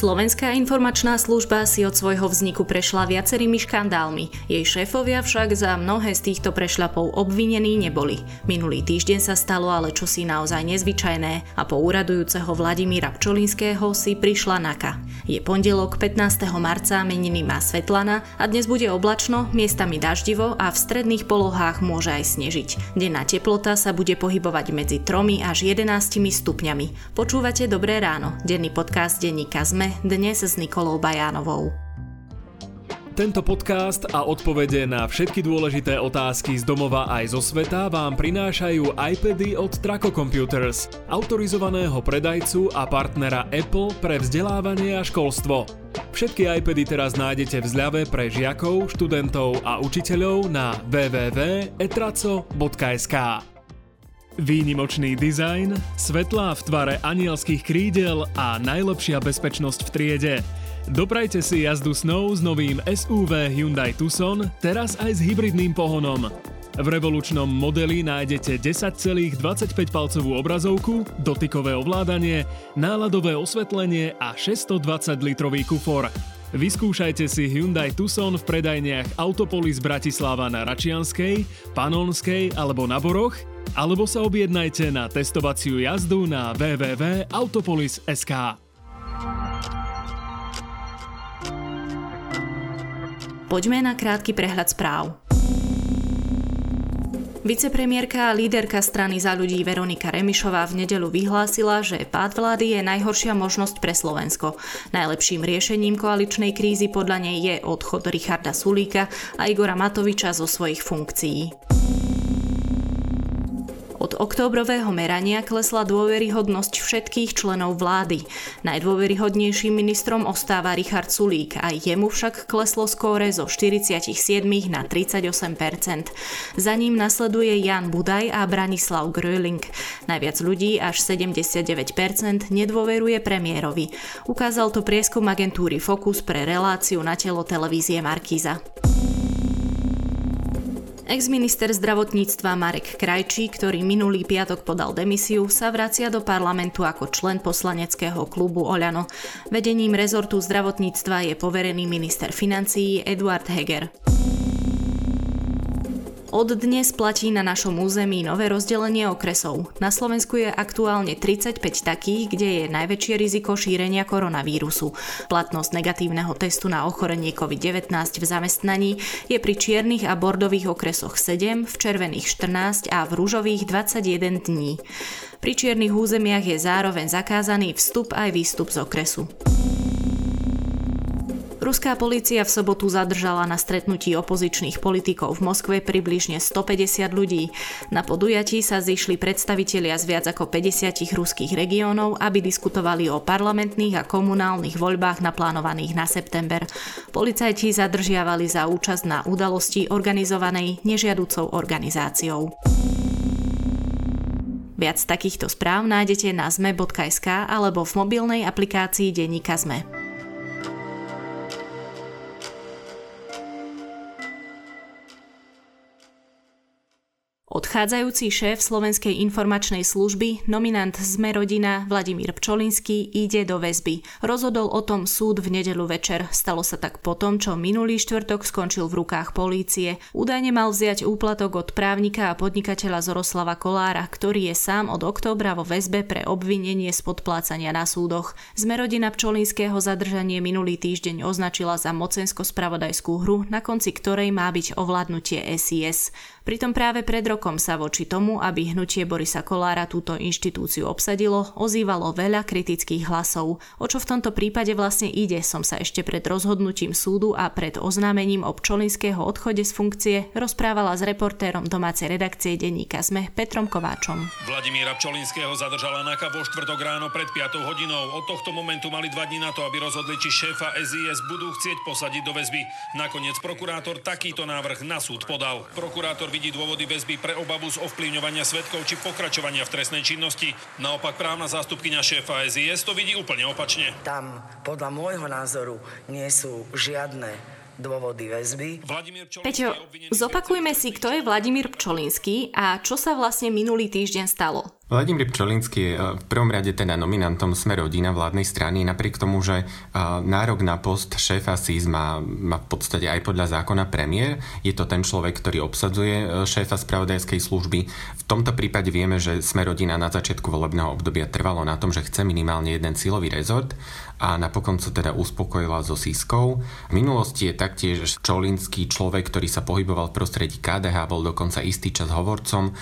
Slovenská informačná služba si od svojho vzniku prešla viacerými škandálmi. Jej šéfovia však za mnohé z týchto prešľapov obvinení neboli. Minulý týždeň sa stalo ale čosi naozaj nezvyčajné a po úradujúceho Vladimíra Pčolinského si prišla Naka. Je pondelok 15. marca, meniny má Svetlana a dnes bude oblačno, miestami daždivo a v stredných polohách môže aj snežiť. Denná teplota sa bude pohybovať medzi 3 až 11 stupňami. Počúvate Dobré ráno, denný podcast denníka ZME sme dnes s Nikolou Bajánovou. Tento podcast a odpovede na všetky dôležité otázky z domova aj zo sveta vám prinášajú iPady od Traco Computers, autorizovaného predajcu a partnera Apple pre vzdelávanie a školstvo. Všetky iPady teraz nájdete v zľave pre žiakov, študentov a učiteľov na www.etraco.sk. Výnimočný dizajn, svetlá v tvare anielských krídel a najlepšia bezpečnosť v triede. Doprajte si jazdu snou s novým SUV Hyundai Tucson, teraz aj s hybridným pohonom. V revolučnom modeli nájdete 10,25-palcovú obrazovku, dotykové ovládanie, náladové osvetlenie a 620-litrový kufor. Vyskúšajte si Hyundai Tucson v predajniach Autopolis Bratislava na Račianskej, Panonskej alebo na Boroch alebo sa objednajte na testovaciu jazdu na www.autopolis.sk. Poďme na krátky prehľad správ. Vicepremiérka a líderka strany za ľudí Veronika Remišová v nedelu vyhlásila, že pád vlády je najhoršia možnosť pre Slovensko. Najlepším riešením koaličnej krízy podľa nej je odchod Richarda Sulíka a Igora Matoviča zo svojich funkcií. Od októbrového merania klesla dôveryhodnosť všetkých členov vlády. Najdôveryhodnejším ministrom ostáva Richard Sulík a jemu však kleslo skóre zo 47 na 38% Za ním nasleduje Jan Budaj a Branislav Gröling. Najviac ľudí, až 79% nedôveruje premiérovi. Ukázal to prieskum agentúry Focus pre reláciu na telo televízie Markíza. Ex-minister zdravotníctva Marek Krajčí, ktorý minulý piatok podal demisiu, sa vracia do parlamentu ako člen poslaneckého klubu Oľano. Vedením rezortu zdravotníctva je poverený minister financií Eduard Heger. Od dnes platí na našom území nové rozdelenie okresov. Na Slovensku je aktuálne 35 takých, kde je najväčšie riziko šírenia koronavírusu. Platnosť negatívneho testu na ochorenie COVID-19 v zamestnaní je pri čiernych a bordových okresoch 7, v červených 14 a v rúžových 21 dní. Pri čiernych územiach je zároveň zakázaný vstup aj výstup z okresu. Ruská polícia v sobotu zadržala na stretnutí opozičných politikov v Moskve približne 150 ľudí. Na podujatí sa zišli predstavitelia z viac ako 50 ruských regiónov, aby diskutovali o parlamentných a komunálnych voľbách naplánovaných na september. Policajti zadržiavali za účasť na udalosti organizovanej nežiaducou organizáciou. Viac takýchto správ nájdete na zme.sk alebo v mobilnej aplikácii Denníka Zme. Odchádzajúci šéf Slovenskej informačnej služby, nominant Sme rodina Vladimír Pčolinský ide do väzby. Rozhodol o tom súd v nedelu večer. Stalo sa tak potom, čo minulý štvrtok skončil v rukách polície. Údajne mal vziať úplatok od právnika a podnikateľa Zoroslava Kolára, ktorý je sám od októbra vo väzbe pre obvinenie z podplácania na súdoch. Sme rodina Pčolinského zadržanie minulý týždeň označila za mocensko-spravodajskú hru, na konci ktorej má byť ovládnutie SIS. Pritom práve pred rokom sa voči tomu, aby hnutie Borisa Kolára túto inštitúciu obsadilo, ozývalo veľa kritických hlasov. O čo v tomto prípade vlastne ide, som sa ešte pred rozhodnutím súdu a pred oznámením o Pčolinského odchode z funkcie rozprávala s reportérom domácej redakcie denníka SME Petrom Kováčom. Vladimíra Pčolinského zadržala NAKA vo štvrtok ráno pred 5 hodinou. Od tohto momentu mali dva dní na to, aby rozhodli, či šéfa SIS budú chcieť posadiť do väzby. Nakoniec prokurátor takýto návrh na súd podal. Prokurátor vidí dôvody väzby pre obavu z ovplyvňovania svetkov či pokračovania v trestnej činnosti. Naopak právna zástupkynia šéfa SIS to vidí úplne opačne. Tam podľa môjho názoru nie sú žiadne dôvody väzby. Peťo, zopakujme si, kto je Vladimír Pčolinský a čo sa vlastne minulý týždeň stalo. Vladimír Pčolinský je v prvom rade teda nominantom Sme rodina vládnej strany, napriek tomu, že nárok na post šéfa SIS má, má v podstate aj podľa zákona premiér. Je to ten človek, ktorý obsadzuje e, šéfa spravodajskej služby. V tomto prípade vieme, že Sme rodina na začiatku volebného obdobia trvalo na tom, že chce minimálne jeden silový rezort a napokon sa teda uspokojila so Siskou. V minulosti je taktiež Čolinský človek, ktorý sa pohyboval v prostredí KDH, bol dokonca istý čas hovorcom.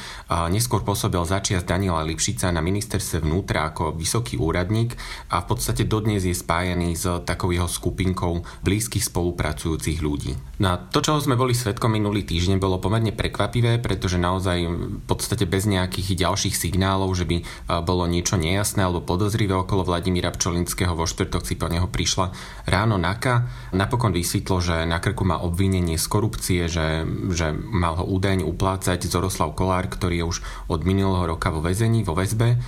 Neskôr pôsobil začias Daniela Lipšica na ministerstve vnútra ako vysoký úradník a v podstate dodnes je spájaný s takou jeho skupinkou blízkych spolupracujúcich ľudí. No a to, čo sme boli svetkom minulý týždeň, bolo pomerne prekvapivé, pretože naozaj v podstate bez nejakých ďalších signálov, že by bolo niečo nejasné alebo podozrivé okolo Vladimíra Pčolinského vo štvrtok si po neho prišla ráno NAKA. Napokon vysvetlo, že na krku má obvinenie z korupcie, že, že mal ho údajne uplácať Zoroslav Kolár, ktorý je už od minulého roka vo väzení, vo väzbe,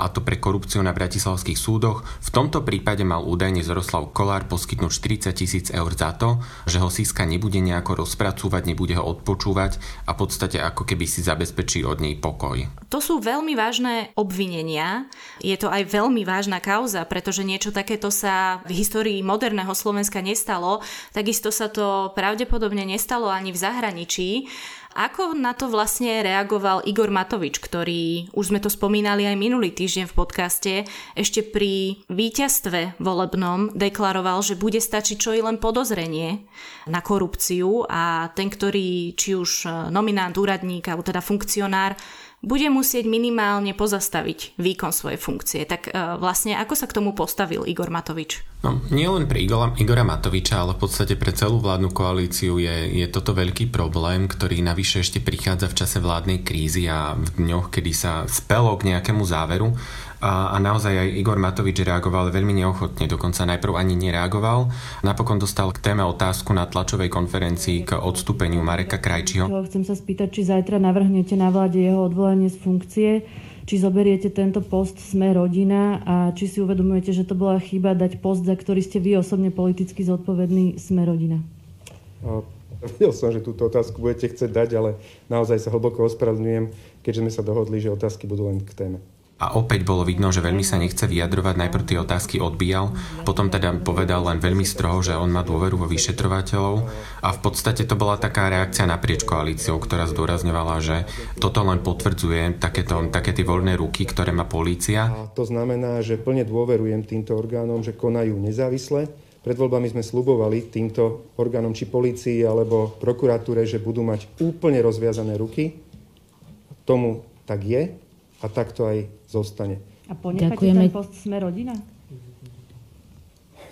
a to pre korupciu na bratislavských súdoch. V tomto prípade mal údajne Zoroslav Kolár poskytnúť 40 tisíc eur za to, že ho Siska nebude nejako rozpracúvať, nebude ho odpočúvať a v podstate ako keby si zabezpečí od nej pokoj. To sú veľmi vážne obvinenia. Je to aj veľmi vážna kauza, pretože niečo také to sa v histórii moderného Slovenska nestalo, takisto sa to pravdepodobne nestalo ani v zahraničí. Ako na to vlastne reagoval Igor Matovič, ktorý, už sme to spomínali aj minulý týždeň v podcaste, ešte pri víťazstve volebnom deklaroval, že bude stačiť čo i len podozrenie na korupciu a ten, ktorý či už nominant, úradník alebo teda funkcionár bude musieť minimálne pozastaviť výkon svojej funkcie. Tak e, vlastne ako sa k tomu postavil Igor Matovič? No, nie len pre Igora, Igora Matoviča, ale v podstate pre celú vládnu koalíciu je, je toto veľký problém, ktorý navyše ešte prichádza v čase vládnej krízy a v dňoch, kedy sa spelo k nejakému záveru a, a naozaj aj Igor Matovič reagoval veľmi neochotne, dokonca najprv ani nereagoval. Napokon dostal k téme otázku na tlačovej konferencii k odstúpeniu Mareka Krajčiho. Chcem sa spýtať, či zajtra navrhnete na vláde jeho odvolanie z funkcie, či zoberiete tento post Sme rodina a či si uvedomujete, že to bola chyba dať post, za ktorý ste vy osobne politicky zodpovedný Sme rodina. Vedel som, že túto otázku budete chcieť dať, ale naozaj sa hlboko ospravedlňujem, keďže sme sa dohodli, že otázky budú len k téme a opäť bolo vidno, že veľmi sa nechce vyjadrovať, najprv tie otázky odbíjal, potom teda povedal len veľmi stroho, že on má dôveru vo vyšetrovateľov a v podstate to bola taká reakcia naprieč koalíciou, ktorá zdôrazňovala, že toto len potvrdzuje takéto, také tie voľné ruky, ktoré má polícia. A to znamená, že plne dôverujem týmto orgánom, že konajú nezávisle. Pred voľbami sme slubovali týmto orgánom, či polícii alebo prokuratúre, že budú mať úplne rozviazané ruky. Tomu tak je a tak to aj zostane. A ponecháte ten post Sme rodina?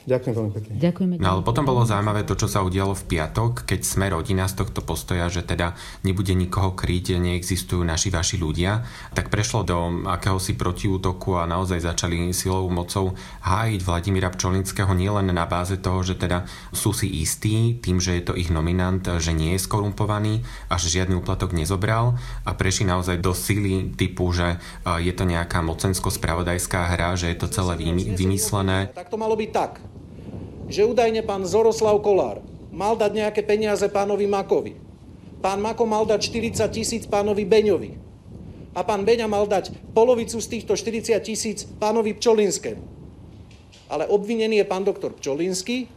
Ďakujem veľmi pekne. Ďakujeme. No ale potom bolo zaujímavé to, čo sa udialo v piatok, keď sme rodina z tohto postoja, že teda nebude nikoho kryť, neexistujú naši vaši ľudia, tak prešlo do akéhosi protiútoku a naozaj začali silovou mocou hájiť Vladimíra Pčolinského nielen na báze toho, že teda sú si istí tým, že je to ich nominant, že nie je skorumpovaný a že žiadny úplatok nezobral a prešli naozaj do sily typu, že je to nejaká mocensko-spravodajská hra, že je to celé vymyslené. Tak to malo byť tak že údajne pán Zoroslav Kolár mal dať nejaké peniaze pánovi Makovi. Pán Mako mal dať 40 tisíc pánovi Beňovi. A pán Beňa mal dať polovicu z týchto 40 tisíc pánovi Pčolinskému. Ale obvinený je pán doktor Pčolinský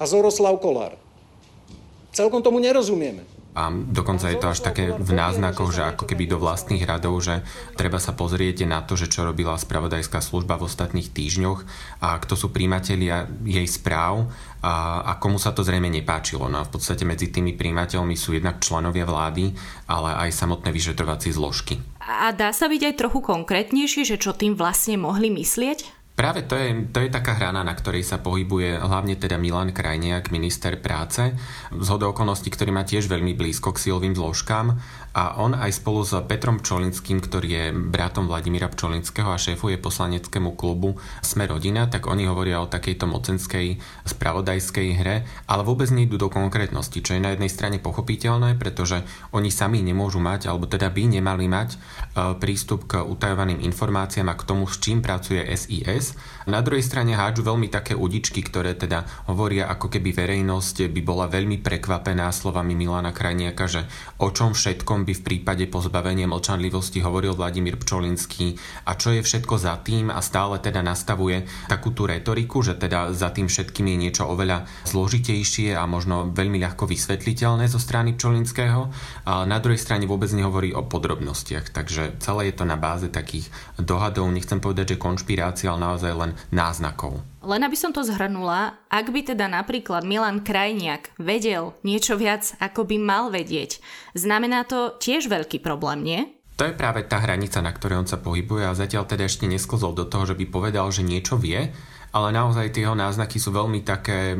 a Zoroslav Kolár. Celkom tomu nerozumieme. A dokonca je to až také v náznakoch, že ako keby do vlastných radov, že treba sa pozrieť na to, že čo robila spravodajská služba v ostatných týždňoch a kto sú príjmatelia jej správ a, a komu sa to zrejme nepáčilo. No a v podstate medzi tými príjimateľmi sú jednak členovia vlády, ale aj samotné vyšetrovacie zložky. A dá sa byť aj trochu konkrétnejšie, že čo tým vlastne mohli myslieť? Práve to je, to je taká hrana, na ktorej sa pohybuje hlavne teda Milan Krajniak, minister práce, z okolností, ktorý má tiež veľmi blízko k silovým zložkám. A on aj spolu s Petrom Pčolinským, ktorý je bratom Vladimíra Pčolinského a šéfuje poslaneckému klubu Sme rodina, tak oni hovoria o takejto mocenskej spravodajskej hre, ale vôbec nejdu do konkrétnosti, čo je na jednej strane pochopiteľné, pretože oni sami nemôžu mať, alebo teda by nemali mať e, prístup k utajovaným informáciám a k tomu, s čím pracuje SIS, ODS. Na druhej strane hádžu veľmi také udičky, ktoré teda hovoria, ako keby verejnosť by bola veľmi prekvapená slovami Milana Krajniaka, že o čom všetkom by v prípade pozbavenia mlčanlivosti hovoril Vladimír Pčolinský a čo je všetko za tým a stále teda nastavuje takú tú retoriku, že teda za tým všetkým je niečo oveľa zložitejšie a možno veľmi ľahko vysvetliteľné zo strany Pčolinského. A na druhej strane vôbec nehovorí o podrobnostiach, takže celé je to na báze takých dohadov, nechcem povedať, že konšpirácia, ale naozaj len náznakov. Len aby som to zhrnula, ak by teda napríklad Milan Krajniak vedel niečo viac, ako by mal vedieť, znamená to tiež veľký problém, nie? To je práve tá hranica, na ktorej on sa pohybuje a zatiaľ teda ešte nesklzol do toho, že by povedal, že niečo vie, ale naozaj tie jeho náznaky sú veľmi také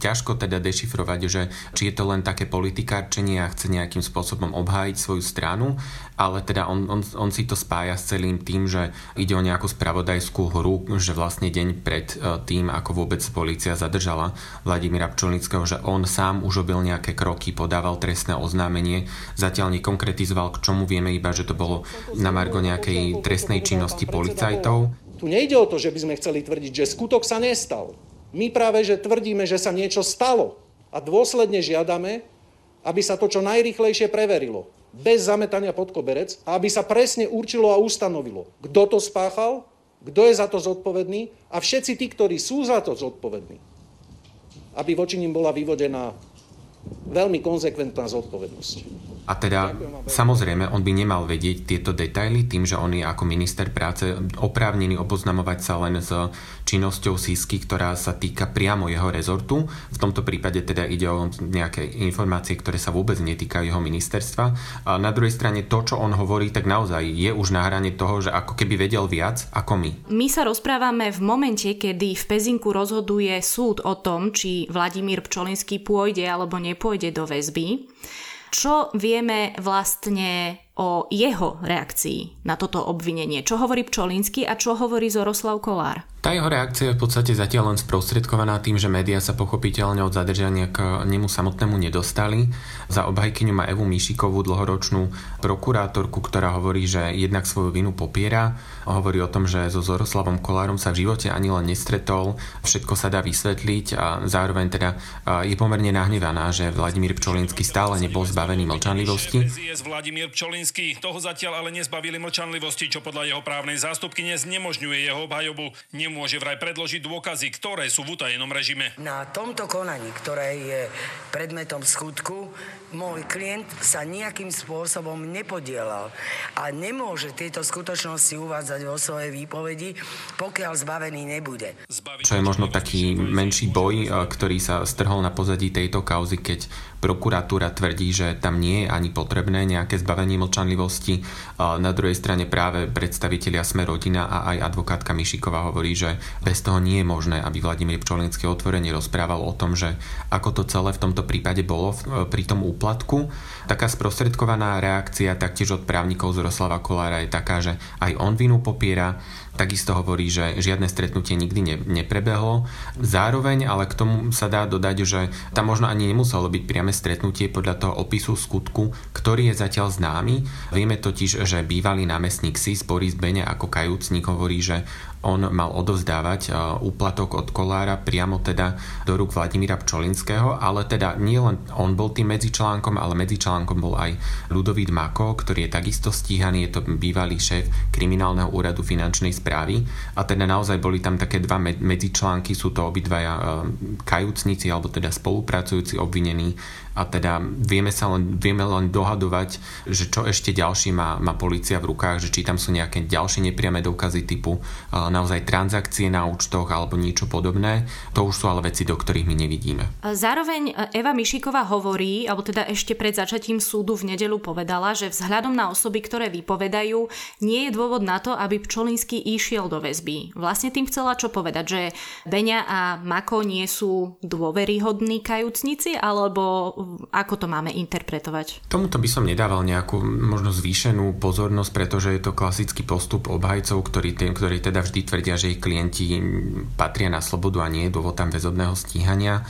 ťažko teda dešifrovať, že či je to len také politikárčenie a chce nejakým spôsobom obhájiť svoju stranu, ale teda on, on, on si to spája s celým tým, že ide o nejakú spravodajskú hru, že vlastne deň pred e, tým, ako vôbec policia zadržala Vladimíra Pčolnického, že on sám už robil nejaké kroky, podával trestné oznámenie, zatiaľ nekonkretizoval, k čomu vieme iba, že to bolo na margo nejakej trestnej činnosti policajtov tu nejde o to, že by sme chceli tvrdiť, že skutok sa nestal. My práve, že tvrdíme, že sa niečo stalo a dôsledne žiadame, aby sa to čo najrychlejšie preverilo. Bez zametania pod koberec a aby sa presne určilo a ustanovilo, kto to spáchal, kto je za to zodpovedný a všetci tí, ktorí sú za to zodpovední, aby voči ním bola vyvodená veľmi konzekventná zodpovednosť. A teda samozrejme, on by nemal vedieť tieto detaily tým, že on je ako minister práce oprávnený oboznamovať sa len s činnosťou SISky, ktorá sa týka priamo jeho rezortu. V tomto prípade teda ide o nejaké informácie, ktoré sa vôbec netýkajú jeho ministerstva. A na druhej strane to, čo on hovorí, tak naozaj je už na hrane toho, že ako keby vedel viac ako my. My sa rozprávame v momente, kedy v Pezinku rozhoduje súd o tom, či Vladimír Pčolinský pôjde alebo nepôjde do väzby. Čo vieme vlastne o jeho reakcii na toto obvinenie? Čo hovorí Pčolinsky a čo hovorí Zoroslav Kolár? Tá jeho reakcia je v podstate zatiaľ len sprostredkovaná tým, že médiá sa pochopiteľne od zadržania k nemu samotnému nedostali. Za obhajkyňu má Evu Mišikovú, dlhoročnú prokurátorku, ktorá hovorí, že jednak svoju vinu popiera. Hovorí o tom, že so Zoroslavom Kolárom sa v živote ani len nestretol, všetko sa dá vysvetliť a zároveň teda je pomerne nahnevaná, že Vladimír Pčolinský stále nebol zbavený mlčanlivosti. Vladimír Pčolinský toho zatiaľ ale nezbavili mlčanlivosti, čo podľa jeho právnej zástupky neznemožňuje jeho obhajobu nemôže vraj predložiť dôkazy, ktoré sú v utajenom režime. Na tomto konaní, ktoré je predmetom skutku, môj klient sa nejakým spôsobom nepodielal a nemôže tieto skutočnosti uvádzať vo svojej výpovedi, pokiaľ zbavený nebude. Čo je možno taký menší boj, ktorý sa strhol na pozadí tejto kauzy, keď prokuratúra tvrdí, že tam nie je ani potrebné nejaké zbavenie mlčanlivosti. Na druhej strane práve predstavitelia Sme rodina a aj advokátka Mišiková hovorí, že bez toho nie je možné, aby Vladimír Pčolinský otvorene rozprával o tom, že ako to celé v tomto prípade bolo pri tom úplatku. Taká sprostredkovaná reakcia taktiež od právnikov z Roslava Kolára je taká, že aj on vinu popiera, Takisto hovorí, že žiadne stretnutie nikdy ne, neprebehlo. Zároveň ale k tomu sa dá dodať, že tam možno ani nemuselo byť priame stretnutie podľa toho opisu skutku, ktorý je zatiaľ známy. Vieme totiž, že bývalý námestník SIS Boris Bene ako kajúcnik hovorí, že on mal odovzdávať e, úplatok od Kolára priamo teda do rúk Vladimíra Pčolinského, ale teda nie len on bol tým medzičlánkom, ale medzičlánkom bol aj Ludovít Mako, ktorý je takisto stíhaný, je to bývalý šéf kriminálneho úradu finančnej správy. A teda naozaj boli tam také dva medzičlánky, sú to obidvaja e, kajúcnici alebo teda spolupracujúci obvinení a teda vieme sa len, vieme len dohadovať, že čo ešte ďalší má, má policia v rukách, že či tam sú nejaké ďalšie nepriame dôkazy typu naozaj transakcie na účtoch alebo niečo podobné. To už sú ale veci, do ktorých my nevidíme. Zároveň Eva Mišiková hovorí, alebo teda ešte pred začatím súdu v nedelu povedala, že vzhľadom na osoby, ktoré vypovedajú, nie je dôvod na to, aby Pčolinský išiel do väzby. Vlastne tým chcela čo povedať, že Beňa a Mako nie sú dôveryhodní kajúcnici, alebo ako to máme interpretovať? Tomuto by som nedával nejakú možno zvýšenú pozornosť, pretože je to klasický postup obhajcov, ktorí, ktorí teda vždy tvrdia, že ich klienti patria na slobodu a nie je dôvod tam väzobného stíhania.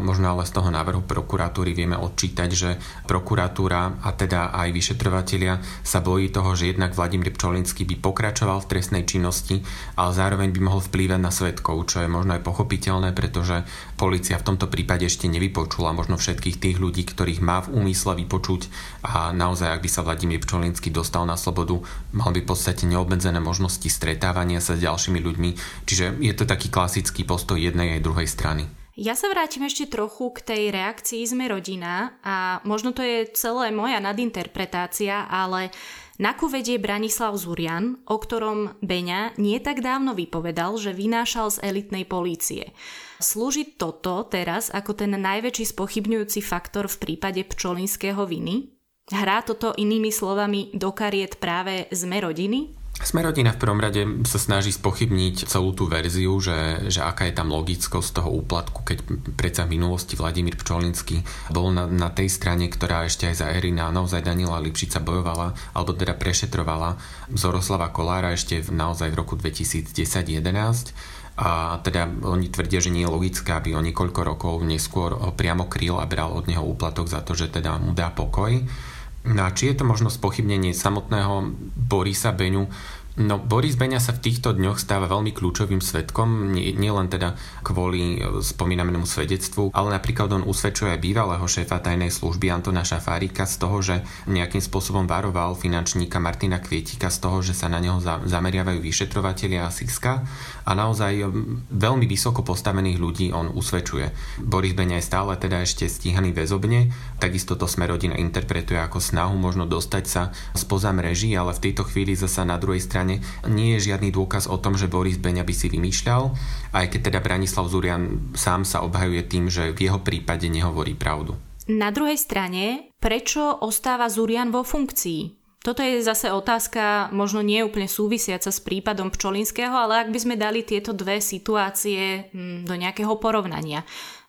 Možno ale z toho návrhu prokuratúry vieme odčítať, že prokuratúra a teda aj vyšetrovatelia sa bojí toho, že jednak Vladimír Pčolinský by pokračoval v trestnej činnosti, ale zároveň by mohol vplývať na svetkov, čo je možno aj pochopiteľné, pretože policia v tomto prípade ešte nevypočula možno všetkých tých ľudí, ktorých má v úmysle vypočuť a naozaj, ak by sa Vladimír Pčolinsky dostal na slobodu, mal by v podstate neobmedzené možnosti stretávania sa s ďalšími ľuďmi, čiže je to taký klasický postoj jednej aj druhej strany. Ja sa vrátim ešte trochu k tej reakcii Sme rodina a možno to je celé moja nadinterpretácia, ale na vedie Branislav Zurian, o ktorom Beňa nie tak dávno vypovedal, že vynášal z elitnej polície. Slúži toto teraz ako ten najväčší spochybňujúci faktor v prípade pčolinského viny? Hrá toto inými slovami do kariet práve Sme rodiny? Smerodina v prvom rade sa snaží spochybniť celú tú verziu, že, že aká je tam logickosť toho úplatku, keď predsa v minulosti Vladimír Pčolinský bol na, na tej strane, ktorá ešte aj za Erina naozaj Daniela Lipšica bojovala, alebo teda prešetrovala Zoroslava Kolára ešte v, naozaj v roku 2010-11 a teda oni tvrdia, že nie je logické, aby o niekoľko rokov neskôr priamo kryl a bral od neho úplatok za to, že teda mu dá pokoj. No a či je to možno spochybnenie samotného Borisa Beňu, No Boris Beňa sa v týchto dňoch stáva veľmi kľúčovým svetkom, nielen nie teda kvôli e, spomínanému svedectvu, ale napríklad on usvedčuje aj bývalého šéfa tajnej služby Antona Šafárika z toho, že nejakým spôsobom varoval finančníka Martina Kvietika z toho, že sa na neho zameriavajú vyšetrovateľia a Siska a naozaj e, veľmi vysoko postavených ľudí on usvedčuje. Boris Beňa je stále teda ešte stíhaný väzobne, takisto to Smerodina interpretuje ako snahu možno dostať sa spoza mreží, ale v tejto chvíli zasa na druhej strane nie je žiadny dôkaz o tom, že Boris Beňa by si vymýšľal, aj keď teda Branislav Zurian sám sa obhajuje tým, že v jeho prípade nehovorí pravdu. Na druhej strane, prečo ostáva Zurian vo funkcii? Toto je zase otázka možno nie úplne súvisiaca s prípadom Pčolinského, ale ak by sme dali tieto dve situácie hm, do nejakého porovnania.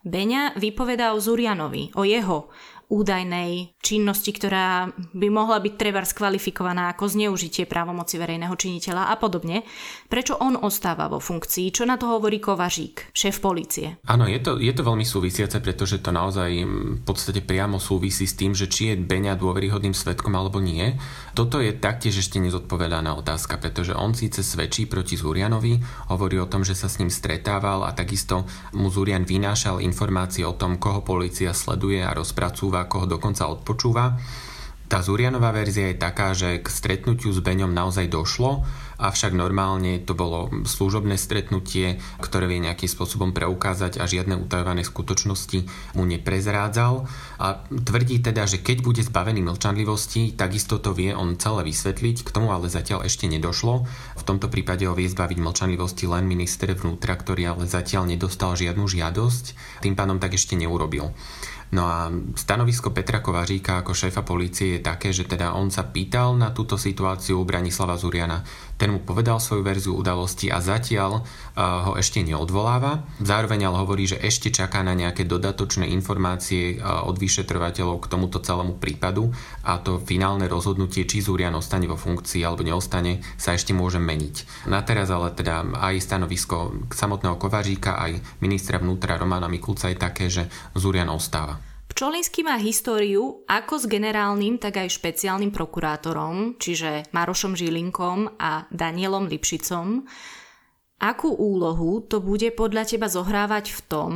Beňa vypovedá o Zurianovi, o jeho údajnej činnosti, ktorá by mohla byť treba skvalifikovaná ako zneužitie právomoci verejného činiteľa a podobne. Prečo on ostáva vo funkcii? Čo na to hovorí Kovažík, šéf policie? Áno, je to, je to veľmi súvisiace, pretože to naozaj v podstate priamo súvisí s tým, že či je Beňa dôveryhodným svetkom alebo nie. Toto je taktiež ešte nezodpovedaná otázka, pretože on síce svedčí proti Zurianovi, hovorí o tom, že sa s ním stretával a takisto mu Zurian vynášal informácie o tom, koho policia sleduje a rozpracúva počúva, koho dokonca odpočúva. Tá Zurianová verzia je taká, že k stretnutiu s Beňom naozaj došlo, avšak normálne to bolo služobné stretnutie, ktoré vie nejakým spôsobom preukázať a žiadne utajované skutočnosti mu neprezrádzal. A tvrdí teda, že keď bude zbavený mlčanlivosti, takisto to vie on celé vysvetliť, k tomu ale zatiaľ ešte nedošlo. V tomto prípade ho vie zbaviť mlčanlivosti len minister vnútra, ktorý ale zatiaľ nedostal žiadnu žiadosť, tým pádom tak ešte neurobil. No a stanovisko Petra Kovaříka ako šéfa polície je také, že teda on sa pýtal na túto situáciu Branislava Zuriana. Ten mu povedal svoju verziu udalosti a zatiaľ uh, ho ešte neodvoláva. Zároveň ale hovorí, že ešte čaká na nejaké dodatočné informácie uh, od vyšetrovateľov k tomuto celému prípadu a to finálne rozhodnutie, či Zurian ostane vo funkcii alebo neostane, sa ešte môže meniť. Na teraz ale teda aj stanovisko samotného Kovaříka, aj ministra vnútra Romana Mikulca je také, že Zurian ostáva. Pčolinský má históriu ako s generálnym, tak aj špeciálnym prokurátorom, čiže Marošom Žilinkom a Danielom Lipšicom. Akú úlohu to bude podľa teba zohrávať v tom,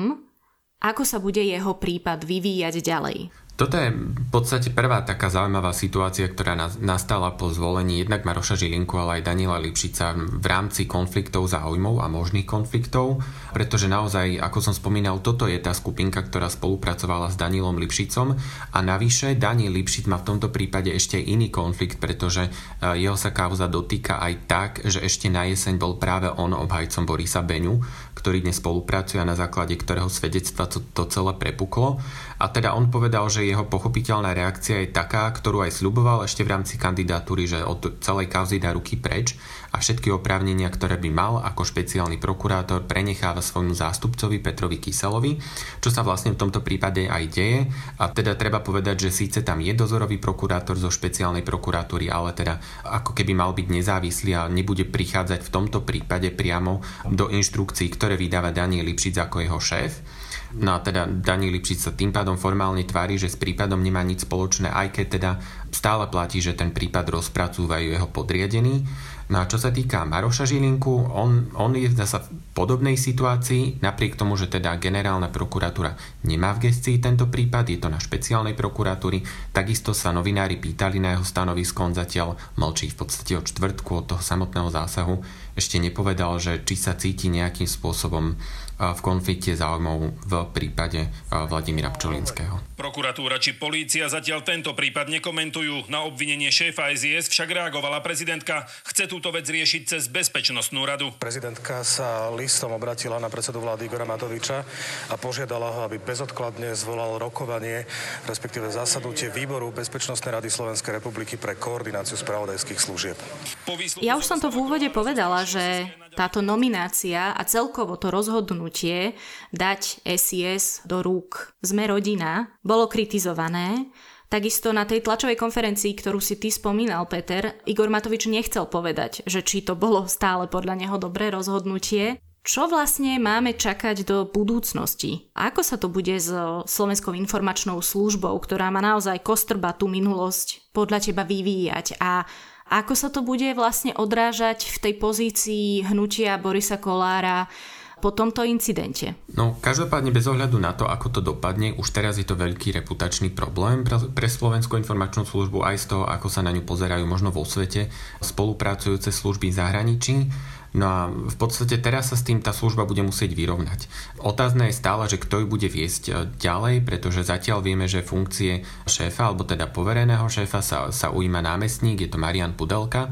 ako sa bude jeho prípad vyvíjať ďalej? Toto je v podstate prvá taká zaujímavá situácia, ktorá nastala po zvolení jednak Maroša Žilinku, ale aj Daniela Lipšica v rámci konfliktov záujmov a možných konfliktov, pretože naozaj, ako som spomínal, toto je tá skupinka, ktorá spolupracovala s Danielom Lipšicom. A navyše Daniel Lipšic má v tomto prípade ešte iný konflikt, pretože e, jeho sa kauza dotýka aj tak, že ešte na jeseň bol práve on obhajcom Borisa Beňu, ktorý dnes spolupracuje a na základe ktorého svedectva to, to celé prepuklo. A teda on povedal, že jeho pochopiteľná reakcia je taká, ktorú aj sľuboval ešte v rámci kandidatúry, že od celej kauzy dá ruky preč a všetky oprávnenia, ktoré by mal ako špeciálny prokurátor, prenecháva svojmu zástupcovi Petrovi Kyselovi, čo sa vlastne v tomto prípade aj deje. A teda treba povedať, že síce tam je dozorový prokurátor zo špeciálnej prokuratúry, ale teda ako keby mal byť nezávislý a nebude prichádzať v tomto prípade priamo do inštrukcií, ktoré vydáva Daniel Lipšic ako jeho šéf. No a teda Daniel Lipšic sa tým pádom formálne tvári, že s prípadom nemá nič spoločné, aj keď teda stále platí, že ten prípad rozpracúvajú jeho podriadení. No a čo sa týka Maroša Žilinku, on, on je zase v podobnej situácii, napriek tomu, že teda generálna prokuratúra nemá v gestii tento prípad, je to na špeciálnej prokuratúry, takisto sa novinári pýtali na jeho stanovisko, on zatiaľ mlčí v podstate od čtvrtku od toho samotného zásahu, ešte nepovedal, že či sa cíti nejakým spôsobom v konflikte záujmov v prípade Vladimíra Pčolinského. Prokuratúra či polícia zatiaľ tento prípad nekomentujú. Na obvinenie šéfa SIS však reagovala prezidentka. Chce túto vec riešiť cez Bezpečnostnú radu. Prezidentka sa listom obratila na predsedu vlády Igora Matoviča a požiadala ho, aby bezodkladne zvolal rokovanie, respektíve zasadnutie výboru Bezpečnostnej rady Slovenskej republiky pre koordináciu spravodajských služieb. Ja už som to v úvode povedala, že táto nominácia a celkovo to rozhodnutie dať SIS do rúk Sme rodina bolo kritizované. Takisto na tej tlačovej konferencii, ktorú si ty spomínal, Peter, Igor Matovič nechcel povedať, že či to bolo stále podľa neho dobré rozhodnutie. Čo vlastne máme čakať do budúcnosti? Ako sa to bude s Slovenskou informačnou službou, ktorá má naozaj kostrbatú minulosť podľa teba vyvíjať? A ako sa to bude vlastne odrážať v tej pozícii hnutia Borisa Kolára po tomto incidente? No, každopádne bez ohľadu na to, ako to dopadne, už teraz je to veľký reputačný problém pre, Slovenskú informačnú službu aj z toho, ako sa na ňu pozerajú možno vo svete spolupracujúce služby v zahraničí. No a v podstate teraz sa s tým tá služba bude musieť vyrovnať. Otázne je stále, že kto ju bude viesť e, ďalej, pretože zatiaľ vieme, že funkcie šéfa, alebo teda povereného šéfa sa, sa ujíma námestník, je to Marian Pudelka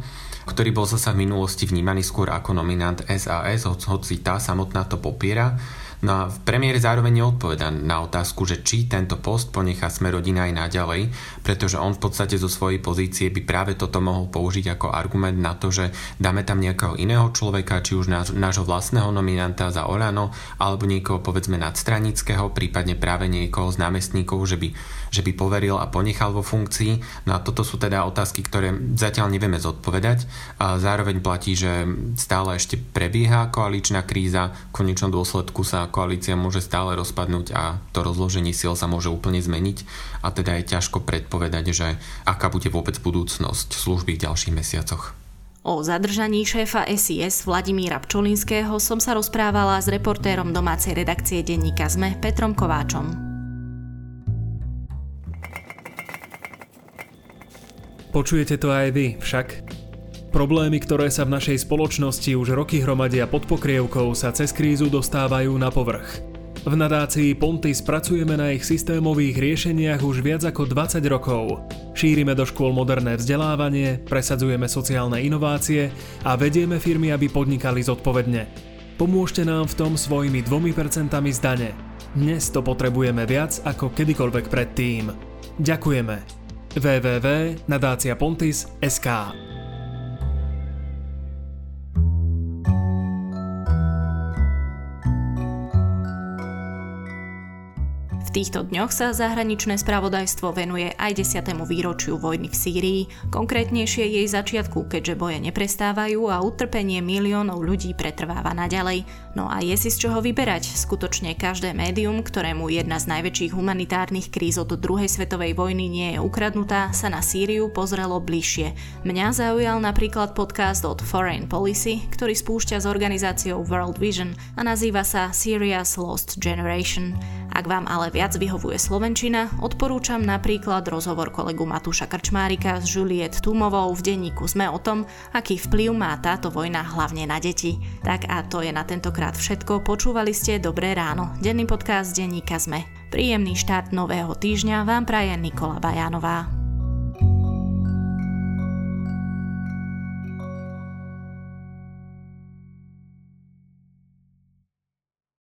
ktorý bol zasa v minulosti vnímaný skôr ako nominant SAS, hoci tá samotná to popiera. No a premiér zároveň neodpoveda na otázku, že či tento post ponechá sme rodina aj naďalej, pretože on v podstate zo svojej pozície by práve toto mohol použiť ako argument na to, že dáme tam nejakého iného človeka, či už náš, nášho vlastného nominanta za Olano, alebo niekoho povedzme nadstranického, prípadne práve niekoho z námestníkov, že by, že by poveril a ponechal vo funkcii. No a toto sú teda otázky, ktoré zatiaľ nevieme zodpovedať. A zároveň platí, že stále ešte prebieha koaličná kríza, v konečnom dôsledku sa koalícia môže stále rozpadnúť a to rozloženie síl sa môže úplne zmeniť a teda je ťažko predpovedať, že aká bude vôbec budúcnosť služby v ďalších mesiacoch. O zadržaní šéfa SIS Vladimíra Pčolinského som sa rozprávala s reportérom domácej redakcie denníka ZME Petrom Kováčom. Počujete to aj vy, však Problémy, ktoré sa v našej spoločnosti už roky hromadia pod pokrievkou, sa cez krízu dostávajú na povrch. V nadácii Ponty spracujeme na ich systémových riešeniach už viac ako 20 rokov. Šírime do škôl moderné vzdelávanie, presadzujeme sociálne inovácie a vedieme firmy, aby podnikali zodpovedne. Pomôžte nám v tom svojimi 2% zdane. Dnes to potrebujeme viac ako kedykoľvek predtým. Ďakujeme. www.nadáciapontis.sk týchto dňoch sa zahraničné spravodajstvo venuje aj 10. výročiu vojny v Sýrii, konkrétnejšie jej začiatku, keďže boje neprestávajú a utrpenie miliónov ľudí pretrváva naďalej. No a je si z čoho vyberať. Skutočne každé médium, ktorému jedna z najväčších humanitárnych kríz od druhej svetovej vojny nie je ukradnutá, sa na Sýriu pozrelo bližšie. Mňa zaujal napríklad podcast od Foreign Policy, ktorý spúšťa s organizáciou World Vision a nazýva sa Syria's Lost Generation. Ak vám ale viac vyhovuje Slovenčina, odporúčam napríklad rozhovor kolegu Matúša Krčmárika s Juliet Tumovou v denníku Sme o tom, aký vplyv má táto vojna hlavne na deti. Tak a to je na tentokrát všetko. Počúvali ste Dobré ráno, denný podcast denníka Sme. Príjemný štart nového týždňa vám praje Nikola Bajanová.